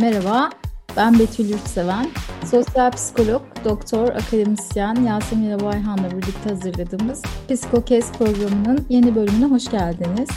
Merhaba, ben Betül Yurtseven. Sosyal psikolog, doktor, akademisyen Yasemin Bayhan'la birlikte hazırladığımız Psikokes programının yeni bölümüne hoş geldiniz.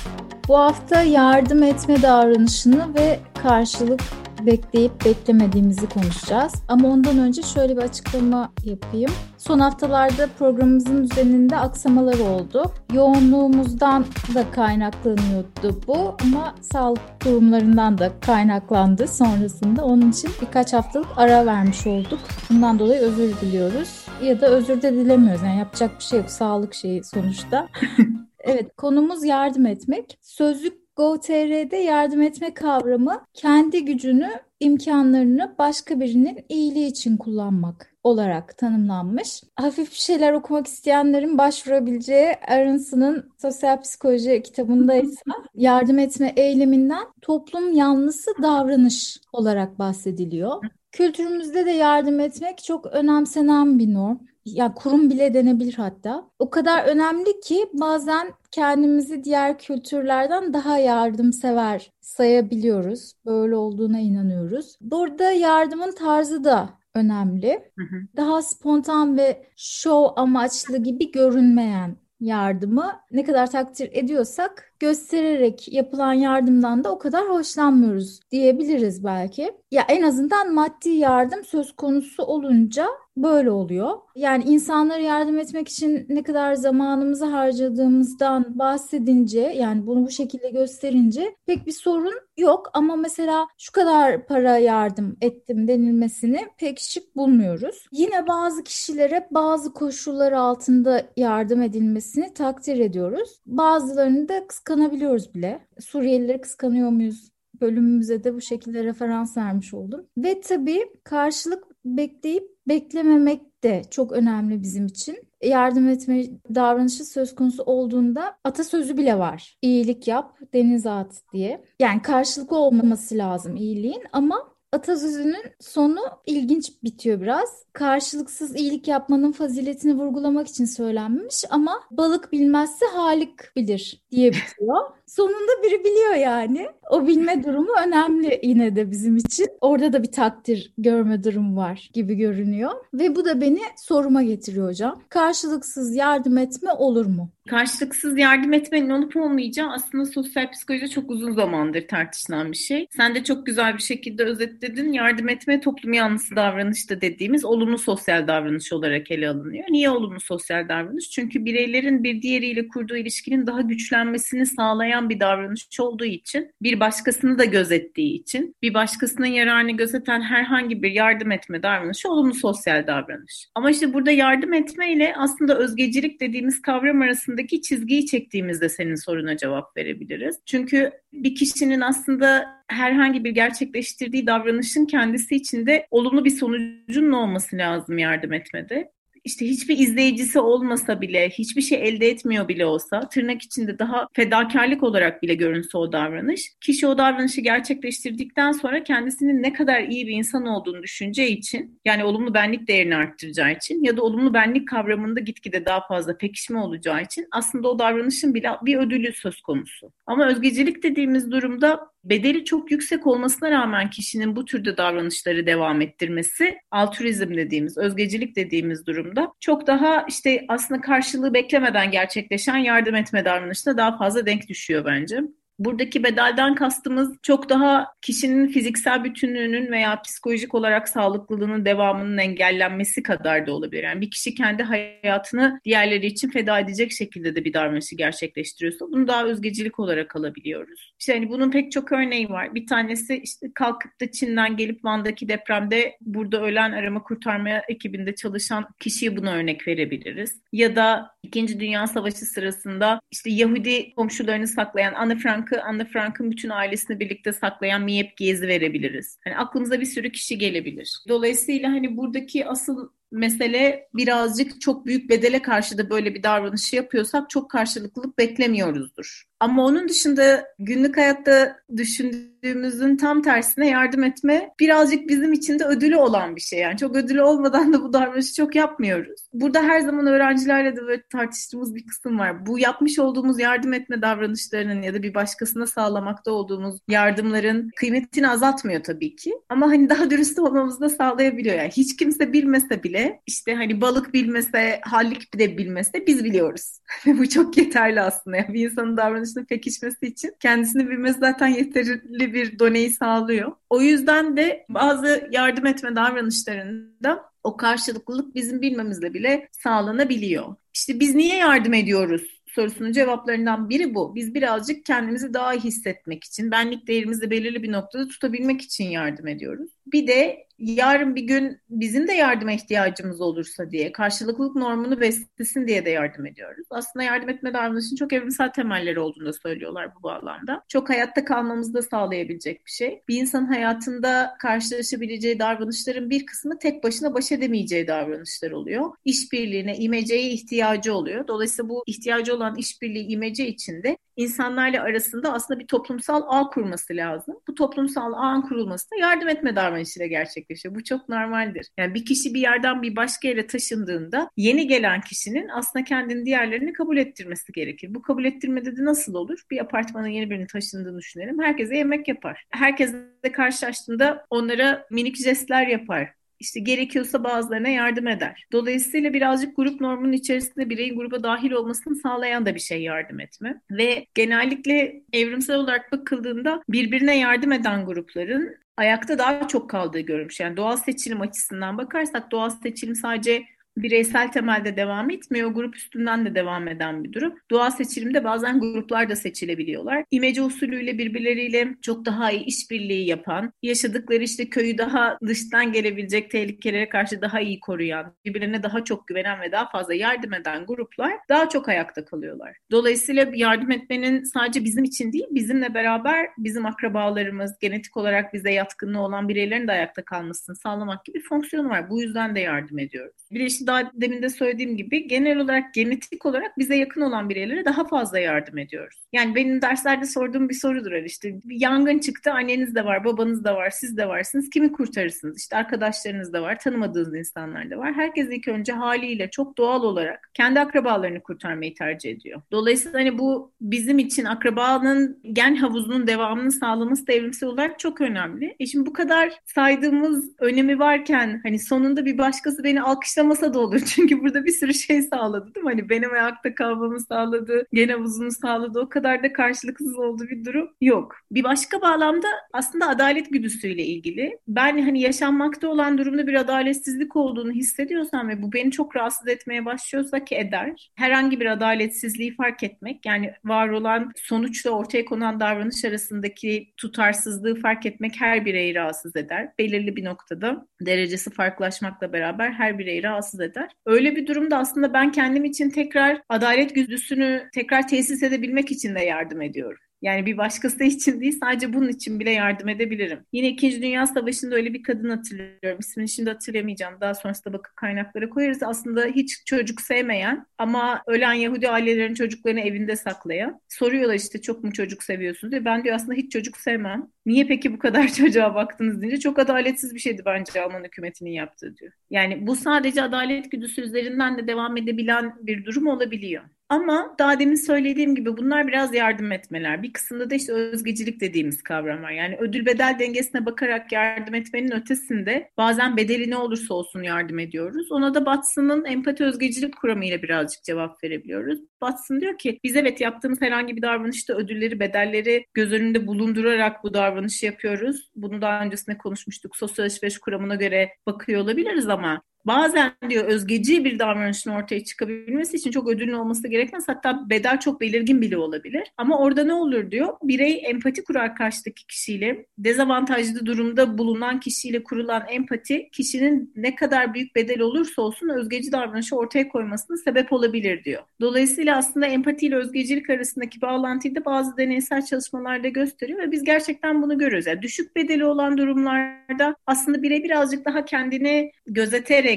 Bu hafta yardım etme davranışını ve karşılık bekleyip beklemediğimizi konuşacağız. Ama ondan önce şöyle bir açıklama yapayım. Son haftalarda programımızın üzerinde aksamalar oldu. Yoğunluğumuzdan da kaynaklanıyordu bu ama sağlık durumlarından da kaynaklandı sonrasında. Onun için birkaç haftalık ara vermiş olduk. Bundan dolayı özür diliyoruz. Ya da özür de dilemiyoruz. Yani yapacak bir şey yok. Sağlık şeyi sonuçta. evet konumuz yardım etmek. Sözlük GoTR'de yardım etme kavramı kendi gücünü, imkanlarını başka birinin iyiliği için kullanmak olarak tanımlanmış. Hafif bir şeyler okumak isteyenlerin başvurabileceği Aronson'un sosyal psikoloji kitabında ise yardım etme eyleminden toplum yanlısı davranış olarak bahsediliyor. Kültürümüzde de yardım etmek çok önemsenen bir norm ya kurum bile denebilir hatta. O kadar önemli ki bazen kendimizi diğer kültürlerden daha yardımsever sayabiliyoruz. Böyle olduğuna inanıyoruz. Burada yardımın tarzı da önemli. Hı hı. Daha spontan ve show amaçlı gibi görünmeyen yardımı ne kadar takdir ediyorsak göstererek yapılan yardımdan da o kadar hoşlanmıyoruz diyebiliriz belki. Ya en azından maddi yardım söz konusu olunca böyle oluyor. Yani insanlara yardım etmek için ne kadar zamanımızı harcadığımızdan bahsedince yani bunu bu şekilde gösterince pek bir sorun yok ama mesela şu kadar para yardım ettim denilmesini pek şık bulmuyoruz. Yine bazı kişilere bazı koşullar altında yardım edilmesini takdir ediyoruz. Bazılarını da kıskanabiliyoruz bile. Suriyelileri kıskanıyor muyuz? Bölümümüze de bu şekilde referans vermiş oldum. Ve tabii karşılık bekleyip beklememek de çok önemli bizim için. Yardım etme davranışı söz konusu olduğunda atasözü bile var. İyilik yap, deniz at diye. Yani karşılıklı olmaması lazım iyiliğin ama atasözünün sonu ilginç bitiyor biraz. Karşılıksız iyilik yapmanın faziletini vurgulamak için söylenmiş ama balık bilmezse Halik bilir diye bitiyor. Sonunda biri biliyor yani. O bilme durumu önemli yine de bizim için. Orada da bir takdir görme durumu var gibi görünüyor. Ve bu da beni soruma getiriyor hocam. Karşılıksız yardım etme olur mu? Karşılıksız yardım etmenin olup olmayacağı aslında sosyal psikolojide çok uzun zamandır tartışılan bir şey. Sen de çok güzel bir şekilde özetledin. Yardım etme toplum yanlısı davranışta dediğimiz olumlu sosyal davranış olarak ele alınıyor. Niye olumlu sosyal davranış? Çünkü bireylerin bir diğeriyle kurduğu ilişkinin daha güçlenmesini sağlayan bir davranış olduğu için, bir başkasını da gözettiği için, bir başkasının yararını gözeten herhangi bir yardım etme davranışı olumlu sosyal davranış. Ama işte burada yardım etme ile aslında özgecilik dediğimiz kavram arasındaki çizgiyi çektiğimizde senin soruna cevap verebiliriz. Çünkü bir kişinin aslında herhangi bir gerçekleştirdiği davranışın kendisi içinde olumlu bir sonucun olması lazım yardım etmede işte hiçbir izleyicisi olmasa bile, hiçbir şey elde etmiyor bile olsa, tırnak içinde daha fedakarlık olarak bile görünse o davranış, kişi o davranışı gerçekleştirdikten sonra kendisinin ne kadar iyi bir insan olduğunu düşüneceği için, yani olumlu benlik değerini arttıracağı için ya da olumlu benlik kavramında gitgide daha fazla pekişme olacağı için aslında o davranışın bile bir ödülü söz konusu. Ama özgecilik dediğimiz durumda bedeli çok yüksek olmasına rağmen kişinin bu türde davranışları devam ettirmesi altruizm dediğimiz, özgecilik dediğimiz durumda çok daha işte aslında karşılığı beklemeden gerçekleşen yardım etme davranışına daha fazla denk düşüyor bence. Buradaki bedelden kastımız çok daha kişinin fiziksel bütünlüğünün veya psikolojik olarak sağlıklılığının devamının engellenmesi kadar da olabilir. Yani bir kişi kendi hayatını diğerleri için feda edecek şekilde de bir davranışı gerçekleştiriyorsa bunu daha özgecilik olarak alabiliyoruz. İşte hani bunun pek çok örneği var. Bir tanesi işte kalkıp da Çin'den gelip Van'daki depremde burada ölen arama kurtarma ekibinde çalışan kişiye bunu örnek verebiliriz. Ya da İkinci Dünya Savaşı sırasında işte Yahudi komşularını saklayan Anne Frank Frank'ı, Anne Frank'ın bütün ailesini birlikte saklayan Miep Gezi verebiliriz. Hani aklımıza bir sürü kişi gelebilir. Dolayısıyla hani buradaki asıl mesele birazcık çok büyük bedele karşı da böyle bir davranışı yapıyorsak çok karşılıklılık beklemiyoruzdur. Ama onun dışında günlük hayatta düşündüğümüzün tam tersine yardım etme birazcık bizim için de ödülü olan bir şey. Yani çok ödülü olmadan da bu davranışı çok yapmıyoruz. Burada her zaman öğrencilerle de böyle tartıştığımız bir kısım var. Bu yapmış olduğumuz yardım etme davranışlarının ya da bir başkasına sağlamakta olduğumuz yardımların kıymetini azaltmıyor tabii ki. Ama hani daha dürüst olmamızı da sağlayabiliyor. Yani hiç kimse bilmese bile işte hani balık bilmese, hallik de bilmese biz biliyoruz. bu çok yeterli aslında. Yani bir insanın davranışı davranışının pekişmesi için kendisini bilmesi zaten yeterli bir doneyi sağlıyor. O yüzden de bazı yardım etme davranışlarında o karşılıklılık bizim bilmemizle bile sağlanabiliyor. İşte biz niye yardım ediyoruz? sorusunun cevaplarından biri bu. Biz birazcık kendimizi daha iyi hissetmek için, benlik değerimizi belirli bir noktada tutabilmek için yardım ediyoruz. Bir de yarın bir gün bizim de yardıma ihtiyacımız olursa diye karşılıklılık normunu beslesin diye de yardım ediyoruz. Aslında yardım etme davranışının çok evrimsel temelleri olduğunu da söylüyorlar bu bağlamda. Çok hayatta kalmamızı da sağlayabilecek bir şey. Bir insanın hayatında karşılaşabileceği davranışların bir kısmı tek başına baş edemeyeceği davranışlar oluyor. İşbirliğine, imeceye ihtiyacı oluyor. Dolayısıyla bu ihtiyacı olan işbirliği, imece içinde insanlarla arasında aslında bir toplumsal ağ kurması lazım. Bu toplumsal ağın kurulması da yardım etme davranışıyla gerçekleşiyor. Bu çok normaldir. Yani bir kişi bir yerden bir başka yere taşındığında yeni gelen kişinin aslında kendini diğerlerini kabul ettirmesi gerekir. Bu kabul ettirmede de nasıl olur? Bir apartmana yeni birinin taşındığını düşünelim. Herkese yemek yapar. Herkesle karşılaştığında onlara minik jestler yapar işte gerekiyorsa bazılarına yardım eder. Dolayısıyla birazcık grup normunun içerisinde bireyin gruba dahil olmasını sağlayan da bir şey yardım etme. Ve genellikle evrimsel olarak bakıldığında birbirine yardım eden grupların ayakta daha çok kaldığı görülmüş. Yani doğal seçilim açısından bakarsak doğal seçilim sadece bireysel temelde devam etmiyor. Grup üstünden de devam eden bir durum. Doğal seçilimde bazen gruplar da seçilebiliyorlar. İmece usulüyle birbirleriyle çok daha iyi işbirliği yapan, yaşadıkları işte köyü daha dıştan gelebilecek tehlikelere karşı daha iyi koruyan, birbirlerine daha çok güvenen ve daha fazla yardım eden gruplar daha çok ayakta kalıyorlar. Dolayısıyla yardım etmenin sadece bizim için değil, bizimle beraber bizim akrabalarımız, genetik olarak bize yatkınlığı olan bireylerin de ayakta kalmasını sağlamak gibi fonksiyonu var. Bu yüzden de yardım ediyoruz. Bir de işte daha demin de söylediğim gibi genel olarak genetik olarak bize yakın olan bireylere daha fazla yardım ediyoruz. Yani benim derslerde sorduğum bir sorudur öyle işte bir yangın çıktı anneniz de var babanız da var siz de varsınız kimi kurtarırsınız işte arkadaşlarınız da var tanımadığınız insanlar da var. Herkes ilk önce haliyle çok doğal olarak kendi akrabalarını kurtarmayı tercih ediyor. Dolayısıyla hani bu bizim için akrabanın gen havuzunun devamını sağlaması da olarak çok önemli. E şimdi bu kadar saydığımız önemi varken hani sonunda bir başkası beni alkışlamasa da da olur. Çünkü burada bir sürü şey sağladı değil mi? Hani benim ayakta kalmamı sağladı, gene havuzunu sağladı. O kadar da karşılıksız olduğu bir durum yok. Bir başka bağlamda aslında adalet güdüsüyle ilgili. Ben hani yaşanmakta olan durumda bir adaletsizlik olduğunu hissediyorsam ve bu beni çok rahatsız etmeye başlıyorsa ki eder. Herhangi bir adaletsizliği fark etmek yani var olan sonuçla ortaya konan davranış arasındaki tutarsızlığı fark etmek her bireyi rahatsız eder. Belirli bir noktada derecesi farklılaşmakla beraber her bireyi rahatsız eder eder. Öyle bir durumda aslında ben kendim için tekrar adalet güdüsünü tekrar tesis edebilmek için de yardım ediyorum. Yani bir başkası için değil sadece bunun için bile yardım edebilirim. Yine İkinci Dünya Savaşı'nda öyle bir kadın hatırlıyorum. İsmini şimdi hatırlayamayacağım. Daha sonrasında bakıp kaynaklara koyarız. Aslında hiç çocuk sevmeyen ama ölen Yahudi ailelerin çocuklarını evinde saklayan. Soruyorlar işte çok mu çocuk seviyorsunuz diye. Ben diyor aslında hiç çocuk sevmem. Niye peki bu kadar çocuğa baktınız deyince çok adaletsiz bir şeydi bence Alman hükümetinin yaptığı diyor. Yani bu sadece adalet güdüsü üzerinden de devam edebilen bir durum olabiliyor. Ama daha demin söylediğim gibi bunlar biraz yardım etmeler. Bir kısımda da işte özgecilik dediğimiz kavram var. Yani ödül bedel dengesine bakarak yardım etmenin ötesinde bazen bedeli ne olursa olsun yardım ediyoruz. Ona da Batson'ın empati özgecilik kuramıyla birazcık cevap verebiliyoruz. Batson diyor ki biz evet yaptığımız herhangi bir davranışta ödülleri, bedelleri göz önünde bulundurarak bu davranışı yapıyoruz. Bunu daha öncesinde konuşmuştuk. Sosyal alışveriş kuramına göre bakıyor olabiliriz ama bazen diyor özgeci bir davranışın ortaya çıkabilmesi için çok ödülün olması gerekmez. Hatta bedel çok belirgin bile olabilir. Ama orada ne olur diyor? Birey empati kurar karşıdaki kişiyle. Dezavantajlı durumda bulunan kişiyle kurulan empati kişinin ne kadar büyük bedel olursa olsun özgeci davranışı ortaya koymasına sebep olabilir diyor. Dolayısıyla aslında empati ile özgecilik arasındaki bağlantıyı da bazı deneysel çalışmalarda gösteriyor ve biz gerçekten bunu görüyoruz. Yani düşük bedeli olan durumlarda aslında birey birazcık daha kendini gözeterek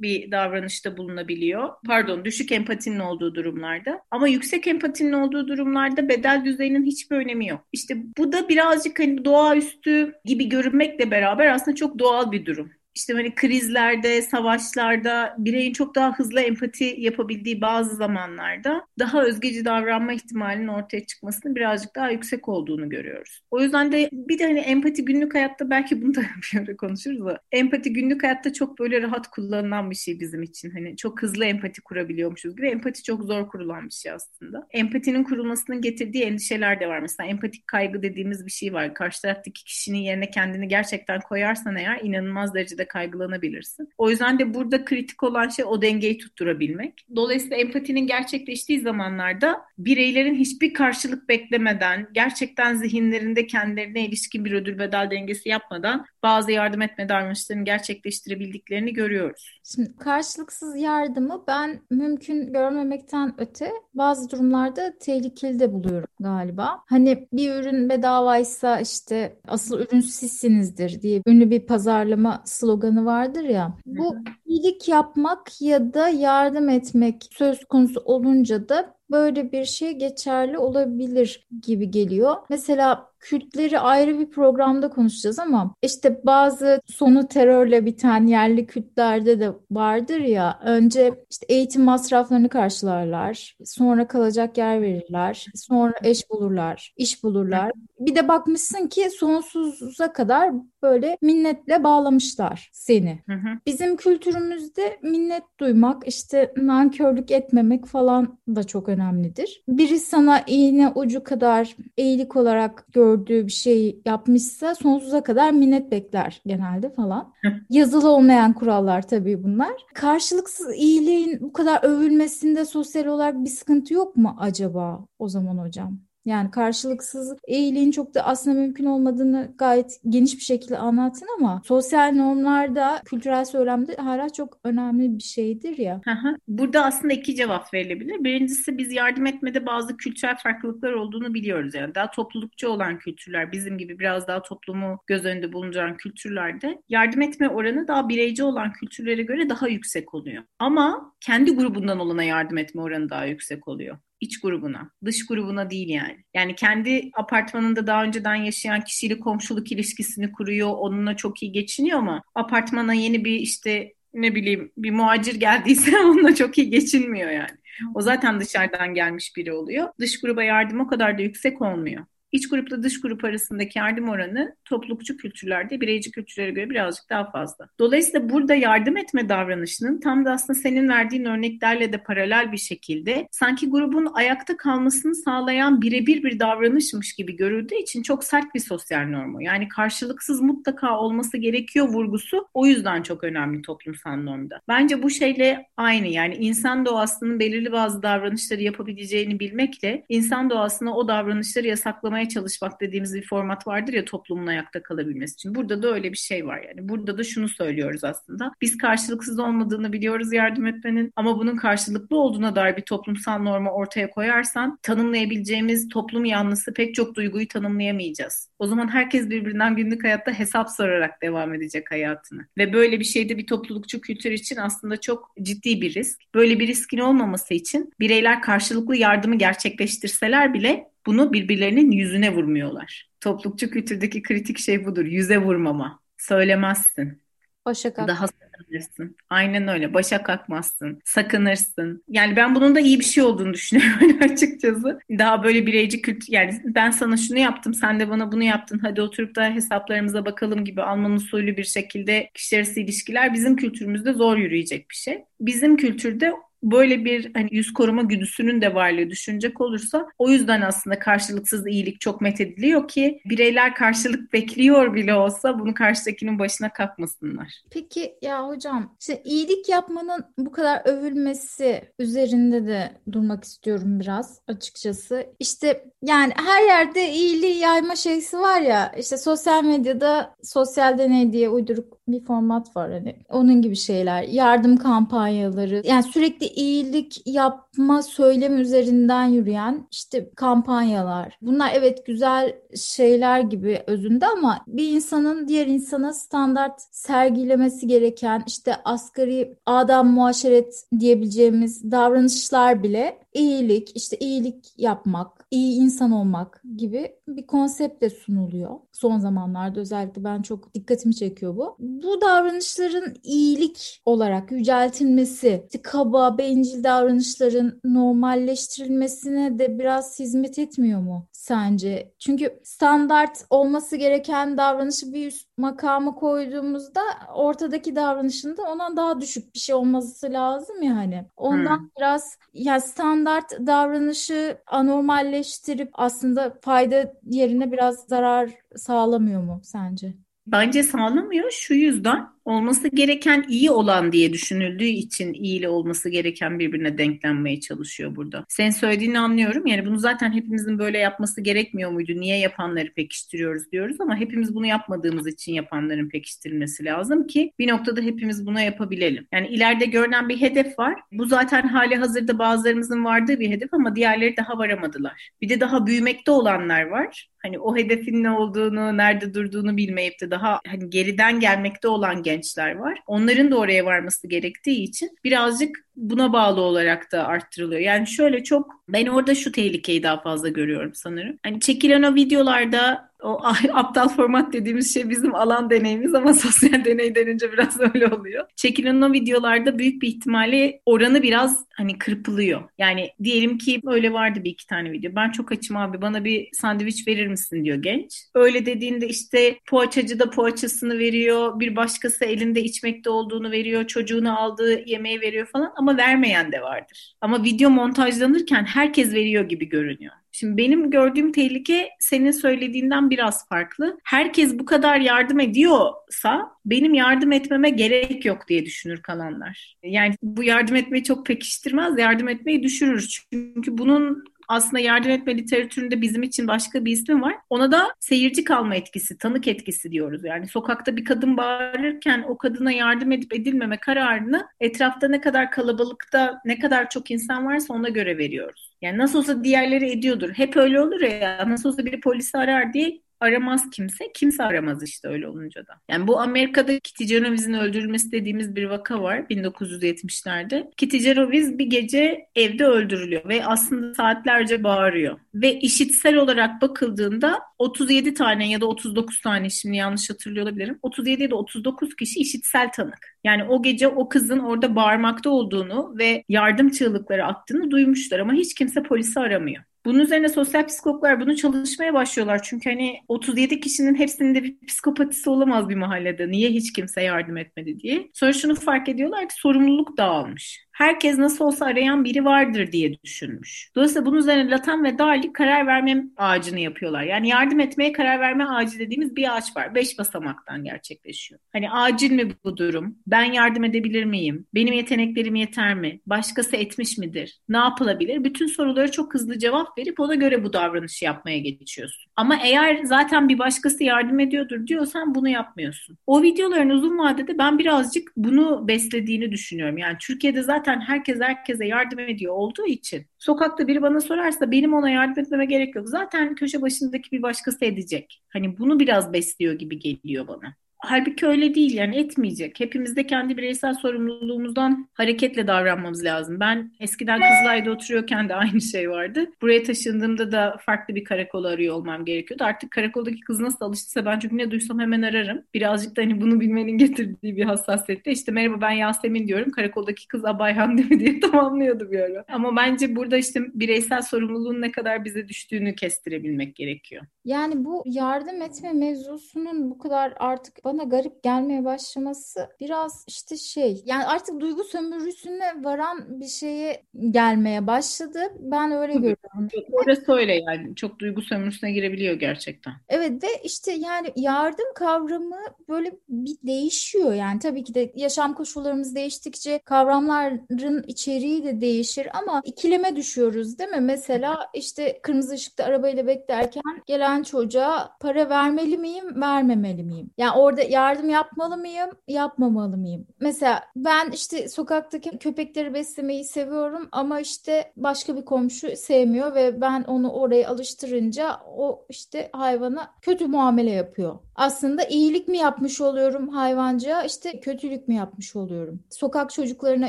bir davranışta bulunabiliyor. Pardon, düşük empatinin olduğu durumlarda. Ama yüksek empatinin olduğu durumlarda bedel düzeyinin hiçbir önemi yok. İşte bu da birazcık hani doğaüstü gibi görünmekle beraber aslında çok doğal bir durum işte hani krizlerde, savaşlarda bireyin çok daha hızlı empati yapabildiği bazı zamanlarda daha özgeci davranma ihtimalinin ortaya çıkmasının birazcık daha yüksek olduğunu görüyoruz. O yüzden de bir de hani empati günlük hayatta belki bunu da bir ara konuşuruz da empati günlük hayatta çok böyle rahat kullanılan bir şey bizim için. Hani çok hızlı empati kurabiliyormuşuz gibi. Empati çok zor kurulan bir şey aslında. Empatinin kurulmasının getirdiği endişeler de var. Mesela empatik kaygı dediğimiz bir şey var. Karşı taraftaki kişinin yerine kendini gerçekten koyarsan eğer inanılmaz derecede kaygılanabilirsin. O yüzden de burada kritik olan şey o dengeyi tutturabilmek. Dolayısıyla empatinin gerçekleştiği zamanlarda bireylerin hiçbir karşılık beklemeden, gerçekten zihinlerinde kendilerine ilişkin bir ödül bedel dengesi yapmadan bazı yardım etme davranışlarını gerçekleştirebildiklerini görüyoruz. Şimdi karşılıksız yardımı ben mümkün görmemekten öte bazı durumlarda tehlikeli de buluyorum galiba. Hani bir ürün bedavaysa işte asıl ürün sizsinizdir diye ünlü bir pazarlama sloganı vardır ya. Bu iyilik yapmak ya da yardım etmek söz konusu olunca da böyle bir şey geçerli olabilir gibi geliyor. Mesela Kürtleri ayrı bir programda konuşacağız ama işte bazı sonu terörle biten yerli Kürtlerde de vardır ya önce işte eğitim masraflarını karşılarlar sonra kalacak yer verirler sonra eş bulurlar iş bulurlar bir de bakmışsın ki sonsuza kadar böyle minnetle bağlamışlar seni. Bizim kültürümüzde minnet duymak işte nankörlük etmemek falan da çok önemlidir. Biri sana iğne ucu kadar eğilik olarak gör gördüğü bir şey yapmışsa sonsuza kadar minnet bekler genelde falan. Yazılı olmayan kurallar tabii bunlar. Karşılıksız iyiliğin bu kadar övülmesinde sosyal olarak bir sıkıntı yok mu acaba o zaman hocam? Yani karşılıksız iyiliğin çok da aslında mümkün olmadığını gayet geniş bir şekilde anlattın ama sosyal normlar da kültürel söylemde hala çok önemli bir şeydir ya. Burada aslında iki cevap verilebilir. Birincisi biz yardım etmede bazı kültürel farklılıklar olduğunu biliyoruz. Yani daha toplulukçu olan kültürler, bizim gibi biraz daha toplumu göz önünde bulunduran kültürlerde yardım etme oranı daha bireyci olan kültürlere göre daha yüksek oluyor. Ama kendi grubundan olana yardım etme oranı daha yüksek oluyor iç grubuna, dış grubuna değil yani. Yani kendi apartmanında daha önceden yaşayan kişiyle komşuluk ilişkisini kuruyor, onunla çok iyi geçiniyor ama apartmana yeni bir işte ne bileyim bir muacir geldiyse onunla çok iyi geçinmiyor yani. O zaten dışarıdan gelmiş biri oluyor. Dış gruba yardım o kadar da yüksek olmuyor. İç grupla dış grup arasındaki yardım oranı toplulukçu kültürlerde bireyci kültürlere göre birazcık daha fazla. Dolayısıyla burada yardım etme davranışının tam da aslında senin verdiğin örneklerle de paralel bir şekilde sanki grubun ayakta kalmasını sağlayan birebir bir davranışmış gibi görüldüğü için çok sert bir sosyal normu. Yani karşılıksız mutlaka olması gerekiyor vurgusu o yüzden çok önemli toplumsal normda. Bence bu şeyle aynı yani insan doğasının belirli bazı davranışları yapabileceğini bilmekle insan doğasına o davranışları yasaklamaya sağlamaya çalışmak dediğimiz bir format vardır ya toplumun ayakta kalabilmesi için. Burada da öyle bir şey var yani. Burada da şunu söylüyoruz aslında. Biz karşılıksız olmadığını biliyoruz yardım etmenin ama bunun karşılıklı olduğuna dair bir toplumsal norma ortaya koyarsan tanımlayabileceğimiz toplum yanlısı pek çok duyguyu tanımlayamayacağız. O zaman herkes birbirinden günlük hayatta hesap sorarak devam edecek hayatını. Ve böyle bir şeyde bir toplulukçu kültür için aslında çok ciddi bir risk. Böyle bir riskin olmaması için bireyler karşılıklı yardımı gerçekleştirseler bile bunu birbirlerinin yüzüne vurmuyorlar. Toplulukçu kültürdeki kritik şey budur. Yüze vurmama. Söylemezsin. Başa kalk. Daha sakınırsın. Aynen öyle. Başa kalkmazsın. Sakınırsın. Yani ben bunun da iyi bir şey olduğunu düşünüyorum açıkçası. Daha böyle bireyci kültür yani ben sana şunu yaptım sen de bana bunu yaptın. Hadi oturup da hesaplarımıza bakalım gibi Alman usulü bir şekilde kişi arası ilişkiler bizim kültürümüzde zor yürüyecek bir şey. Bizim kültürde böyle bir hani yüz koruma güdüsünün de varlığı düşünecek olursa o yüzden aslında karşılıksız iyilik çok methediliyor ki bireyler karşılık bekliyor bile olsa bunu karşıdakinin başına kalkmasınlar. Peki ya hocam işte iyilik yapmanın bu kadar övülmesi üzerinde de durmak istiyorum biraz açıkçası. İşte yani her yerde iyiliği yayma şeysi var ya işte sosyal medyada sosyal deney diye uyduruk bir format var hani onun gibi şeyler yardım kampanyaları yani sürekli iyilik yapma söylemi üzerinden yürüyen işte kampanyalar. Bunlar evet güzel şeyler gibi özünde ama bir insanın diğer insana standart sergilemesi gereken işte asgari adam muaşeret diyebileceğimiz davranışlar bile iyilik, işte iyilik yapmak, iyi insan olmak gibi bir konseptle sunuluyor. Son zamanlarda özellikle ben çok dikkatimi çekiyor bu. Bu davranışların iyilik olarak yüceltilmesi, işte kaba, bencil davranışların normalleştirilmesine de biraz hizmet etmiyor mu sence? Çünkü standart olması gereken davranışı bir üst makama koyduğumuzda ortadaki davranışında ona daha düşük bir şey olması lazım ya hani. Ondan hmm. biraz ya standart davranışı anormalleştirip aslında fayda yerine biraz zarar sağlamıyor mu sence? Bence sağlamıyor şu yüzden olması gereken iyi olan diye düşünüldüğü için iyi olması gereken birbirine denklenmeye çalışıyor burada. Sen söylediğini anlıyorum. Yani bunu zaten hepimizin böyle yapması gerekmiyor muydu? Niye yapanları pekiştiriyoruz diyoruz ama hepimiz bunu yapmadığımız için yapanların pekiştirilmesi lazım ki bir noktada hepimiz buna yapabilelim. Yani ileride görünen bir hedef var. Bu zaten hali hazırda bazılarımızın vardığı bir hedef ama diğerleri daha varamadılar. Bir de daha büyümekte olanlar var. Hani o hedefin ne olduğunu, nerede durduğunu bilmeyip de daha hani geriden gelmekte olan gençler var. Onların da oraya varması gerektiği için birazcık buna bağlı olarak da arttırılıyor. Yani şöyle çok ben orada şu tehlikeyi daha fazla görüyorum sanırım. Hani çekilen o videolarda o aptal format dediğimiz şey bizim alan deneyimiz ama sosyal deney denince biraz öyle oluyor. Çekilen o videolarda büyük bir ihtimalle oranı biraz hani kırpılıyor. Yani diyelim ki öyle vardı bir iki tane video. Ben çok açım abi bana bir sandviç verir misin diyor genç. Öyle dediğinde işte poğaçacı da poğaçasını veriyor. Bir başkası elinde içmekte olduğunu veriyor. Çocuğunu aldığı yemeği veriyor falan ama vermeyen de vardır. Ama video montajlanırken herkes veriyor gibi görünüyor. Şimdi benim gördüğüm tehlike senin söylediğinden biraz farklı. Herkes bu kadar yardım ediyorsa benim yardım etmeme gerek yok diye düşünür kalanlar. Yani bu yardım etmeyi çok pekiştirmez, yardım etmeyi düşürür. Çünkü bunun aslında yardım etme literatüründe bizim için başka bir ismi var. Ona da seyirci kalma etkisi, tanık etkisi diyoruz. Yani sokakta bir kadın bağırırken o kadına yardım edip edilmeme kararını etrafta ne kadar kalabalıkta ne kadar çok insan varsa ona göre veriyoruz. Yani nasıl olsa diğerleri ediyordur. Hep öyle olur ya. Nasıl olsa biri polisi arar diye aramaz kimse. Kimse aramaz işte öyle olunca da. Yani bu Amerika'da Kitty Genovese'in öldürülmesi dediğimiz bir vaka var 1970'lerde. Kitty Genovese bir gece evde öldürülüyor ve aslında saatlerce bağırıyor. Ve işitsel olarak bakıldığında 37 tane ya da 39 tane şimdi yanlış hatırlıyor olabilirim. 37 ya da 39 kişi işitsel tanık. Yani o gece o kızın orada bağırmakta olduğunu ve yardım çığlıkları attığını duymuşlar ama hiç kimse polisi aramıyor. Bunun üzerine sosyal psikologlar bunu çalışmaya başlıyorlar. Çünkü hani 37 kişinin hepsinin de bir psikopatisi olamaz bir mahallede. Niye hiç kimse yardım etmedi diye. Sonra şunu fark ediyorlar ki sorumluluk dağılmış herkes nasıl olsa arayan biri vardır diye düşünmüş. Dolayısıyla bunun üzerine Latam ve Dali karar verme ağacını yapıyorlar. Yani yardım etmeye karar verme ağacı dediğimiz bir ağaç var. Beş basamaktan gerçekleşiyor. Hani acil mi bu durum? Ben yardım edebilir miyim? Benim yeteneklerim yeter mi? Başkası etmiş midir? Ne yapılabilir? Bütün soruları çok hızlı cevap verip ona göre bu davranışı yapmaya geçiyorsun. Ama eğer zaten bir başkası yardım ediyordur diyorsan bunu yapmıyorsun. O videoların uzun vadede ben birazcık bunu beslediğini düşünüyorum. Yani Türkiye'de zaten zaten herkes herkese yardım ediyor olduğu için sokakta biri bana sorarsa benim ona yardım etmeme gerek yok. Zaten köşe başındaki bir başkası edecek. Hani bunu biraz besliyor gibi geliyor bana. Halbuki öyle değil yani etmeyecek. Hepimiz de kendi bireysel sorumluluğumuzdan hareketle davranmamız lazım. Ben eskiden Kızılay'da oturuyorken de aynı şey vardı. Buraya taşındığımda da farklı bir karakol arıyor olmam gerekiyordu. Artık karakoldaki kız nasıl alıştıysa ben çünkü ne duysam hemen ararım. Birazcık da hani bunu bilmenin getirdiği bir hassasiyette. İşte merhaba ben Yasemin diyorum. Karakoldaki kız Abayhan değil mi diye tamamlıyordu bir ara. Ama bence burada işte bireysel sorumluluğun ne kadar bize düştüğünü kestirebilmek gerekiyor. Yani bu yardım etme mevzusunun bu kadar artık bana garip gelmeye başlaması biraz işte şey yani artık duygu sömürüsüne varan bir şeye gelmeye başladı. Ben öyle görüyorum. Orası öyle yani çok duygu sömürüsüne girebiliyor gerçekten. Evet ve işte yani yardım kavramı böyle bir değişiyor yani tabii ki de yaşam koşullarımız değiştikçe kavramların içeriği de değişir ama ikileme düşüyoruz değil mi? Mesela işte kırmızı ışıkta arabayla beklerken gelen çocuğa para vermeli miyim, vermemeli miyim? Yani orada Orada yardım yapmalı mıyım, yapmamalı mıyım? Mesela ben işte sokaktaki köpekleri beslemeyi seviyorum ama işte başka bir komşu sevmiyor ve ben onu oraya alıştırınca o işte hayvana kötü muamele yapıyor. Aslında iyilik mi yapmış oluyorum hayvancıya, işte kötülük mü yapmış oluyorum? Sokak çocuklarına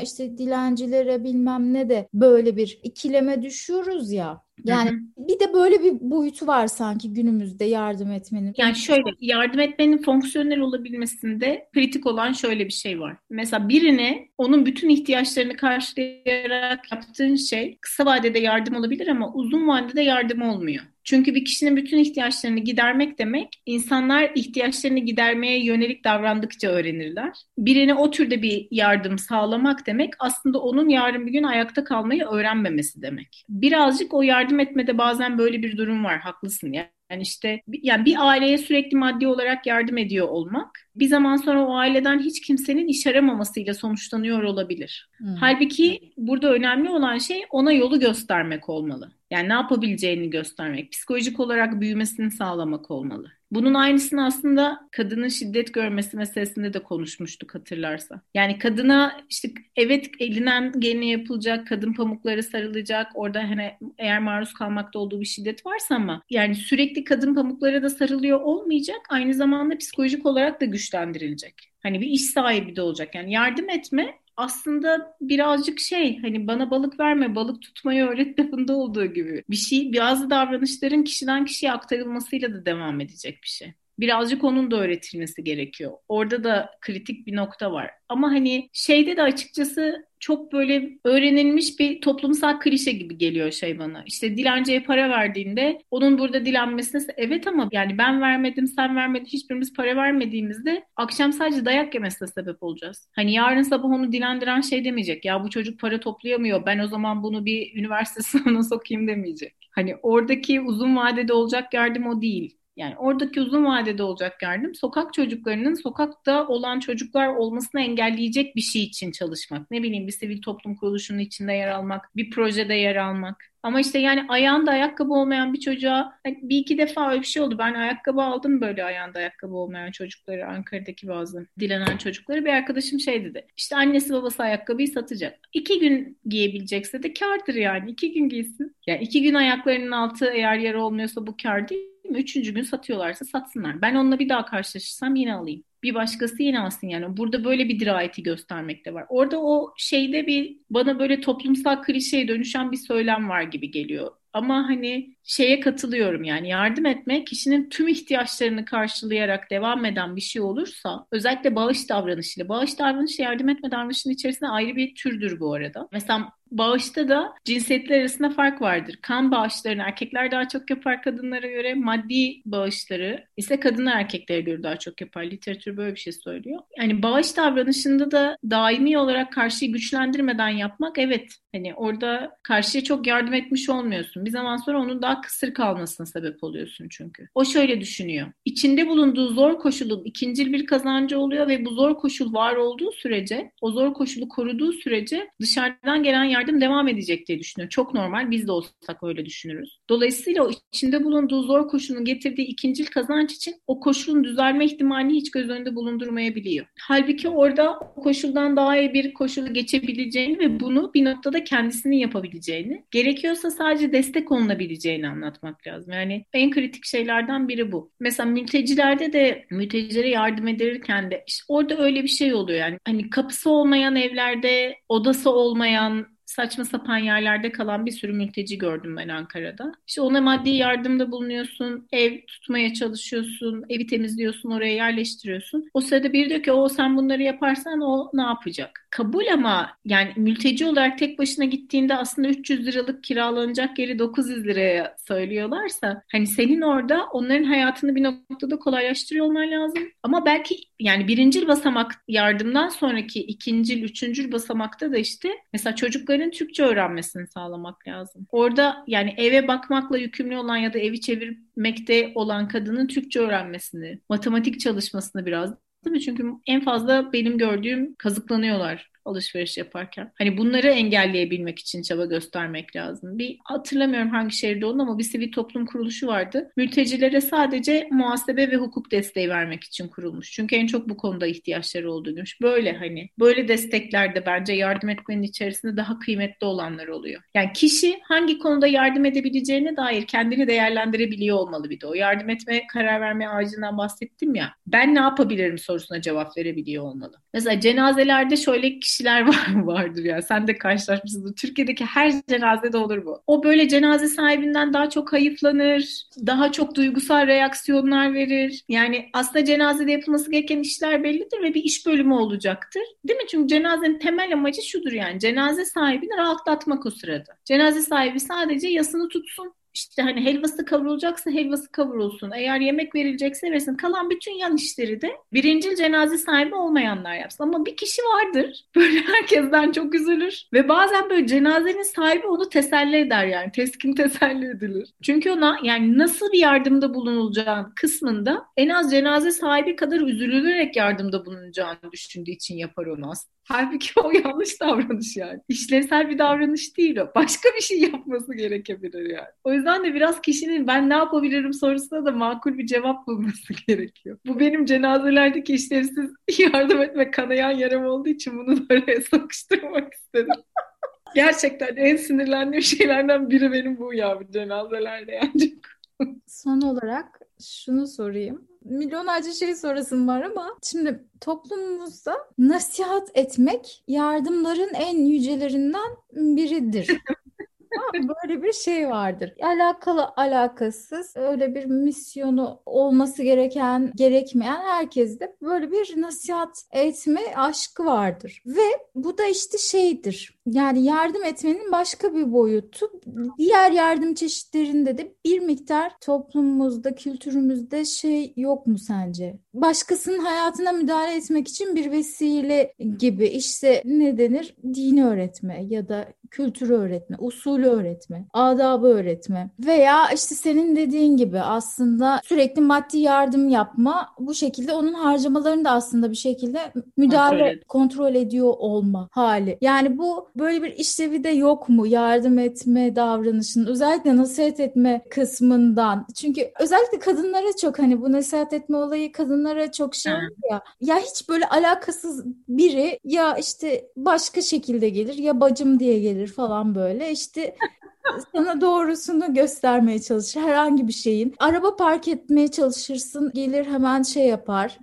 işte dilencilere bilmem ne de böyle bir ikileme düşüyoruz ya. Yani bir de böyle bir boyutu var sanki günümüzde yardım etmenin. Yani şöyle yardım etmenin fonksiyonel olabilmesinde kritik olan şöyle bir şey var. Mesela birine onun bütün ihtiyaçlarını karşılayarak yaptığın şey kısa vadede yardım olabilir ama uzun vadede yardım olmuyor. Çünkü bir kişinin bütün ihtiyaçlarını gidermek demek, insanlar ihtiyaçlarını gidermeye yönelik davrandıkça öğrenirler. Birine o türde bir yardım sağlamak demek aslında onun yarın bir gün ayakta kalmayı öğrenmemesi demek. Birazcık o yardım etmede bazen böyle bir durum var, haklısın ya. Yani işte yani bir aileye sürekli maddi olarak yardım ediyor olmak bir zaman sonra o aileden hiç kimsenin iş aramamasıyla sonuçlanıyor olabilir. Hmm. Halbuki burada önemli olan şey ona yolu göstermek olmalı. Yani ne yapabileceğini göstermek, psikolojik olarak büyümesini sağlamak olmalı. Bunun aynısını aslında kadının şiddet görmesi meselesinde de konuşmuştuk hatırlarsa. Yani kadına işte evet elinden geleni yapılacak, kadın pamukları sarılacak, orada hani eğer maruz kalmakta olduğu bir şiddet varsa ama yani sürekli kadın pamuklara da sarılıyor olmayacak. Aynı zamanda psikolojik olarak da güçlendirilecek. Hani bir iş sahibi de olacak. Yani yardım etme aslında birazcık şey hani bana balık verme balık tutmayı öğret lafında olduğu gibi bir şey bazı davranışların kişiden kişiye aktarılmasıyla da devam edecek bir şey. Birazcık onun da öğretilmesi gerekiyor. Orada da kritik bir nokta var. Ama hani şeyde de açıkçası çok böyle öğrenilmiş bir toplumsal klişe gibi geliyor şey bana. İşte dilenciye para verdiğinde onun burada dilenmesine evet ama yani ben vermedim sen vermedin hiçbirimiz para vermediğimizde akşam sadece dayak yemesine sebep olacağız. Hani yarın sabah onu dilendiren şey demeyecek ya bu çocuk para toplayamıyor ben o zaman bunu bir üniversite sınavına sokayım demeyecek. Hani oradaki uzun vadede olacak yardım o değil. Yani oradaki uzun vadede olacak yardım sokak çocuklarının sokakta olan çocuklar olmasını engelleyecek bir şey için çalışmak. Ne bileyim bir sivil toplum kuruluşunun içinde yer almak, bir projede yer almak. Ama işte yani ayağında ayakkabı olmayan bir çocuğa hani bir iki defa öyle bir şey oldu. Ben ayakkabı aldım böyle ayağında ayakkabı olmayan çocukları Ankara'daki bazı dilenen çocukları. Bir arkadaşım şey dedi. İşte annesi babası ayakkabıyı satacak. İki gün giyebilecekse de kardır yani. iki gün giysin. Yani iki gün ayaklarının altı eğer yer olmuyorsa bu kar değil mi? Üçüncü gün satıyorlarsa satsınlar. Ben onunla bir daha karşılaşırsam yine alayım bir başkası yine alsın yani. Burada böyle bir dirayeti göstermek de var. Orada o şeyde bir bana böyle toplumsal klişeye dönüşen bir söylem var gibi geliyor. Ama hani şeye katılıyorum yani yardım etmek kişinin tüm ihtiyaçlarını karşılayarak devam eden bir şey olursa özellikle bağış davranışıyla bağış davranışı yardım etme davranışının içerisinde ayrı bir türdür bu arada. Mesela bağışta da cinsiyetler arasında fark vardır. Kan bağışlarını erkekler daha çok yapar kadınlara göre. Maddi bağışları ise kadınlar erkeklere göre daha çok yapar. Literatür böyle bir şey söylüyor. Yani bağış davranışında da daimi olarak karşıyı güçlendirmeden yapmak evet hani orada karşıya çok yardım etmiş olmuyorsun. Bir zaman sonra onun daha kısır kalmasına sebep oluyorsun çünkü. O şöyle düşünüyor. İçinde bulunduğu zor koşulun ikincil bir kazancı oluyor ve bu zor koşul var olduğu sürece, o zor koşulu koruduğu sürece dışarıdan gelen yardım yardım devam edecek diye düşünüyor. Çok normal biz de olsak öyle düşünürüz. Dolayısıyla o içinde bulunduğu zor koşulun getirdiği ikincil kazanç için o koşulun düzelme ihtimalini hiç göz önünde bulundurmayabiliyor. Halbuki orada o koşuldan daha iyi bir koşulu geçebileceğini ve bunu bir noktada kendisinin yapabileceğini, gerekiyorsa sadece destek olunabileceğini anlatmak lazım. Yani en kritik şeylerden biri bu. Mesela mültecilerde de mültecilere yardım edilirken de işte orada öyle bir şey oluyor yani. Hani kapısı olmayan evlerde, odası olmayan saçma sapan yerlerde kalan bir sürü mülteci gördüm ben Ankara'da. İşte ona maddi yardımda bulunuyorsun, ev tutmaya çalışıyorsun, evi temizliyorsun, oraya yerleştiriyorsun. O sırada biri diyor ki o sen bunları yaparsan o ne yapacak? Kabul ama yani mülteci olarak tek başına gittiğinde aslında 300 liralık kiralanacak yeri 900 liraya söylüyorlarsa hani senin orada onların hayatını bir noktada kolaylaştırıyor olman lazım. Ama belki yani birincil basamak yardımdan sonraki ikincil, üçüncül basamakta da işte mesela çocukların çocukların Türkçe öğrenmesini sağlamak lazım. Orada yani eve bakmakla yükümlü olan ya da evi çevirmekte olan kadının Türkçe öğrenmesini, matematik çalışmasını biraz Değil mi? Çünkü en fazla benim gördüğüm kazıklanıyorlar alışveriş yaparken. Hani bunları engelleyebilmek için çaba göstermek lazım. Bir hatırlamıyorum hangi şehirde olduğunu ama bir sivil toplum kuruluşu vardı. Mültecilere sadece muhasebe ve hukuk desteği vermek için kurulmuş. Çünkü en çok bu konuda ihtiyaçları olduğu. Böyle hani böyle desteklerde bence yardım etmenin içerisinde daha kıymetli olanlar oluyor. Yani kişi hangi konuda yardım edebileceğine dair kendini değerlendirebiliyor olmalı bir de. O yardım etme karar verme ağacından bahsettim ya. Ben ne yapabilirim sorusuna cevap verebiliyor olmalı. Mesela cenazelerde şöyle kişiler var, vardır ya. Sen de karşılaşmışsındır. Türkiye'deki her cenazede olur bu. O böyle cenaze sahibinden daha çok hayıflanır, daha çok duygusal reaksiyonlar verir. Yani aslında cenazede yapılması gereken işler bellidir ve bir iş bölümü olacaktır. Değil mi? Çünkü cenazenin temel amacı şudur yani. Cenaze sahibini rahatlatmak o sırada. Cenaze sahibi sadece yasını tutsun işte hani helvası kavrulacaksa helvası kavrulsun. Eğer yemek verilecekse versin. Kalan bütün yan işleri de birincil cenaze sahibi olmayanlar yapsın. Ama bir kişi vardır. Böyle herkesten çok üzülür. Ve bazen böyle cenazenin sahibi onu teselli eder yani. Teskin teselli edilir. Çünkü ona yani nasıl bir yardımda bulunulacağı kısmında en az cenaze sahibi kadar üzülülerek yardımda bulunacağını düşündüğü için yapar onu aslında. Halbuki o yanlış davranış yani. İşlevsel bir davranış değil o. Başka bir şey yapması gerekebilir yani. O yüzden de biraz kişinin ben ne yapabilirim sorusuna da makul bir cevap bulması gerekiyor. Bu benim cenazelerdeki işlevsiz yardım etme kanayan yaram olduğu için bunu da oraya sokuşturmak istedim. Gerçekten en sinirlendiğim şeylerden biri benim bu ya bu cenazelerde yani. Son olarak şunu sorayım milyonlarca şey sorasım var ama şimdi toplumumuzda nasihat etmek yardımların en yücelerinden biridir. böyle bir şey vardır. Alakalı alakasız öyle bir misyonu olması gereken gerekmeyen herkeste böyle bir nasihat etme aşkı vardır. Ve bu da işte şeydir. Yani yardım etmenin başka bir boyutu. Diğer yardım çeşitlerinde de bir miktar toplumumuzda, kültürümüzde şey yok mu sence? Başkasının hayatına müdahale etmek için bir vesile gibi işte ne denir? Dini öğretme ya da kültürü öğretme, usulü öğretme, adabı öğretme veya işte senin dediğin gibi aslında sürekli maddi yardım yapma bu şekilde onun harcamalarını da aslında bir şekilde müdahale kontrol, kontrol ediyor olma hali. Yani bu böyle bir işlevi de yok mu yardım etme davranışının özellikle nasihat etme kısmından. Çünkü özellikle kadınlara çok hani bu nasihat etme olayı kadınlara çok şey ya. Ya hiç böyle alakasız biri ya işte başka şekilde gelir ya bacım diye gelir falan böyle. İşte sana doğrusunu göstermeye çalışır herhangi bir şeyin. Araba park etmeye çalışırsın gelir hemen şey yapar.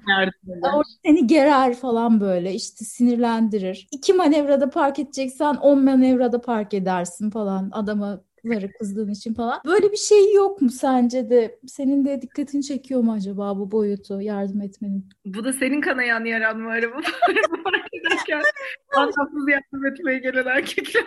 Orada seni gerer falan böyle işte sinirlendirir. İki manevrada park edeceksen on manevrada park edersin falan adama ları kızdığın için falan. Böyle bir şey yok mu sence de? Senin de dikkatini çekiyor mu acaba bu boyutu yardım etmenin? Bu da senin kanayan yaran mı araba anlamsız yardım etmeye gelen erkekler.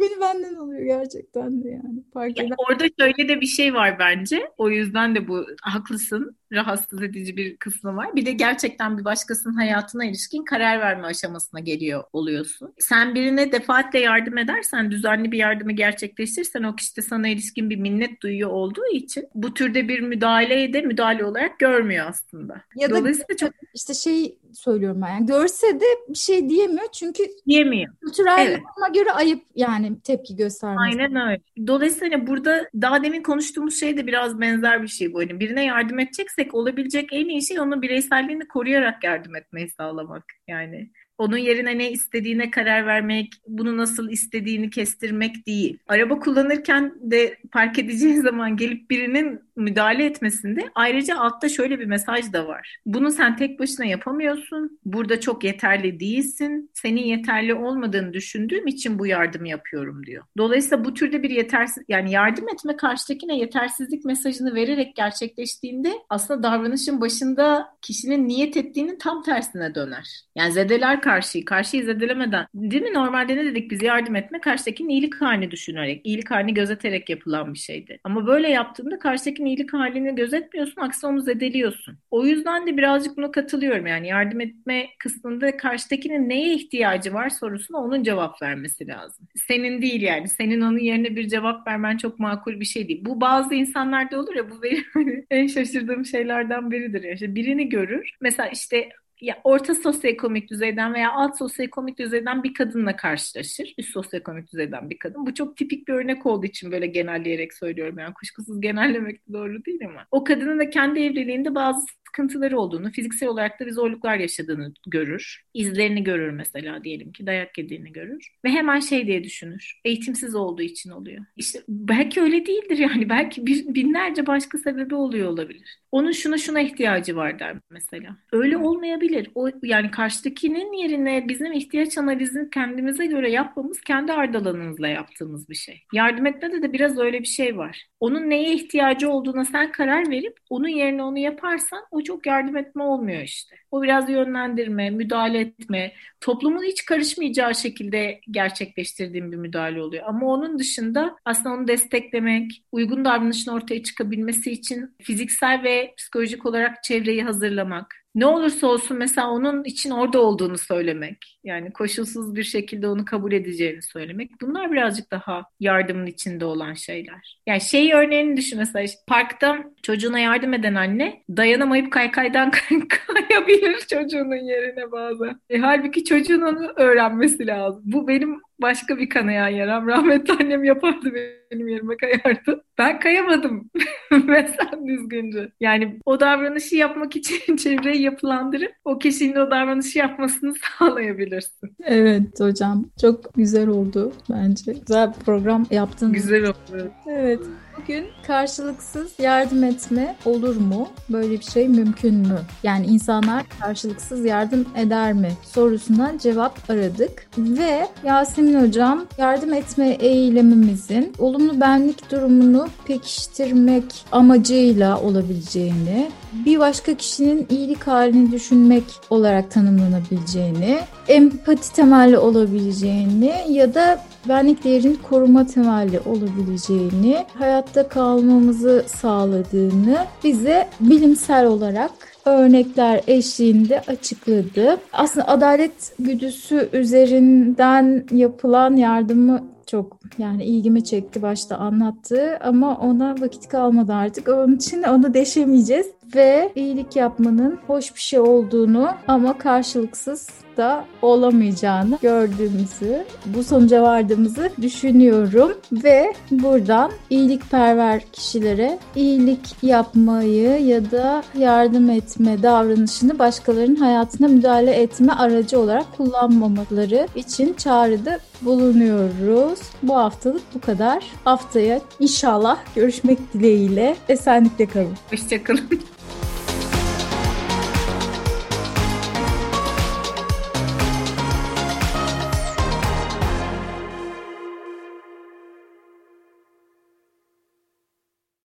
Beni benden alıyor gerçekten de yani. Fark ya orada şöyle de bir şey var bence. O yüzden de bu haklısın rahatsız edici bir kısmı var. Bir de gerçekten bir başkasının hayatına ilişkin karar verme aşamasına geliyor oluyorsun. Sen birine defaatle yardım edersen, düzenli bir yardımı gerçekleştirirsen o kişi de sana ilişkin bir minnet duyuyor olduğu için bu türde bir müdahaleye de müdahale olarak görmüyor aslında. Ya Dolayısıyla da çok işte şey söylüyorum ben. Yani görse de bir şey diyemiyor çünkü diyemiyor. Kültürel evet. göre ayıp yani tepki göstermesi. Aynen öyle. Dolayısıyla burada daha demin konuştuğumuz şey de biraz benzer bir şey bu. Hani birine yardım edeceksek olabilecek en iyi şey onun bireyselliğini koruyarak yardım etmeyi sağlamak. Yani onun yerine ne istediğine karar vermek, bunu nasıl istediğini kestirmek değil. Araba kullanırken de park edeceğin zaman gelip birinin müdahale etmesinde ayrıca altta şöyle bir mesaj da var. Bunu sen tek başına yapamıyorsun. Burada çok yeterli değilsin. Senin yeterli olmadığını düşündüğüm için bu yardımı yapıyorum diyor. Dolayısıyla bu türde bir yetersiz yani yardım etme karşıdakine yetersizlik mesajını vererek gerçekleştiğinde aslında davranışın başında kişinin niyet ettiğinin tam tersine döner. Yani zedeler karşıyı, karşıyı zedelemeden. Değil mi? Normalde ne dedik biz yardım etme karşıdakinin iyilik halini düşünerek, iyilik halini gözeterek yapılan bir şeydi. Ama böyle yaptığında karşıdakinin iyilik halini gözetmiyorsun, aksi onu zedeliyorsun. O yüzden de birazcık buna katılıyorum. Yani yardım etme kısmında karşıdakinin neye ihtiyacı var sorusuna onun cevap vermesi lazım. Senin değil yani. Senin onun yerine bir cevap vermen çok makul bir şey değil. Bu bazı insanlarda olur ya bu benim en şaşırdığım şeylerden biridir. Yani işte birini görür. Mesela işte ya orta sosyoekonomik düzeyden veya alt sosyoekonomik düzeyden bir kadınla karşılaşır. Üst sosyoekonomik düzeyden bir kadın. Bu çok tipik bir örnek olduğu için böyle genelleyerek söylüyorum. Yani kuşkusuz genellemek de doğru değil ama. O kadının da kendi evliliğinde bazı sıkıntıları olduğunu, fiziksel olarak da bir zorluklar yaşadığını görür. İzlerini görür mesela diyelim ki dayak yediğini görür. Ve hemen şey diye düşünür. Eğitimsiz olduğu için oluyor. İşte belki öyle değildir yani. Belki bir, binlerce başka sebebi oluyor olabilir. Onun şuna şuna ihtiyacı var der mesela. Öyle olmayabilir. O yani karşıdakinin yerine bizim ihtiyaç analizini kendimize göre yapmamız kendi ardalanımızla yaptığımız bir şey. Yardım etmede de biraz öyle bir şey var. Onun neye ihtiyacı olduğuna sen karar verip onun yerine onu yaparsan o çok yardım etme olmuyor işte. O biraz yönlendirme, müdahale etme, toplumun hiç karışmayacağı şekilde gerçekleştirdiğim bir müdahale oluyor. Ama onun dışında aslında onu desteklemek, uygun davranışın ortaya çıkabilmesi için fiziksel ve psikolojik olarak çevreyi hazırlamak, ne olursa olsun mesela onun için orada olduğunu söylemek. Yani koşulsuz bir şekilde onu kabul edeceğini söylemek. Bunlar birazcık daha yardımın içinde olan şeyler. Yani şey örneğini düşün mesela işte parkta çocuğuna yardım eden anne dayanamayıp kaykaydan kayabilir çocuğunun yerine bazen. E, halbuki çocuğun onu öğrenmesi lazım. Bu benim başka bir kanayan yaram. Rahmetli annem yapardı benim yerime kayardı. Ben kayamadım mesela düzgünce. Yani o davranışı yapmak için çevreyi yapılandırıp o kişinin o davranışı yapmasını sağlayabilirsin. Evet hocam çok güzel oldu bence. Güzel bir program yaptın. Güzel oldu. Evet. Bugün karşılıksız yardım etme olur mu? Böyle bir şey mümkün mü? Yani insanlar karşılıksız yardım eder mi? Sorusundan cevap aradık. Ve Yasemin Hocam yardım etme eylemimizin olumlu benlik durumunu pekiştirmek amacıyla olabileceğini, bir başka kişinin iyilik halini düşünmek olarak tanımlanabileceğini, empati temelli olabileceğini ya da benlik değerini koruma temelli olabileceğini, hayatta kalmamızı sağladığını bize bilimsel olarak örnekler eşliğinde açıkladı. Aslında adalet güdüsü üzerinden yapılan yardımı çok yani ilgimi çekti başta anlattığı ama ona vakit kalmadı artık. Onun için onu deşemeyeceğiz ve iyilik yapmanın hoş bir şey olduğunu ama karşılıksız da olamayacağını gördüğümüzü, bu sonuca vardığımızı düşünüyorum ve buradan iyilikperver kişilere iyilik yapmayı ya da yardım etme davranışını başkalarının hayatına müdahale etme aracı olarak kullanmamaları için çağrıda bulunuyoruz. Bu haftalık bu kadar. Haftaya inşallah görüşmek dileğiyle. Esenlikle kalın. Hoşçakalın.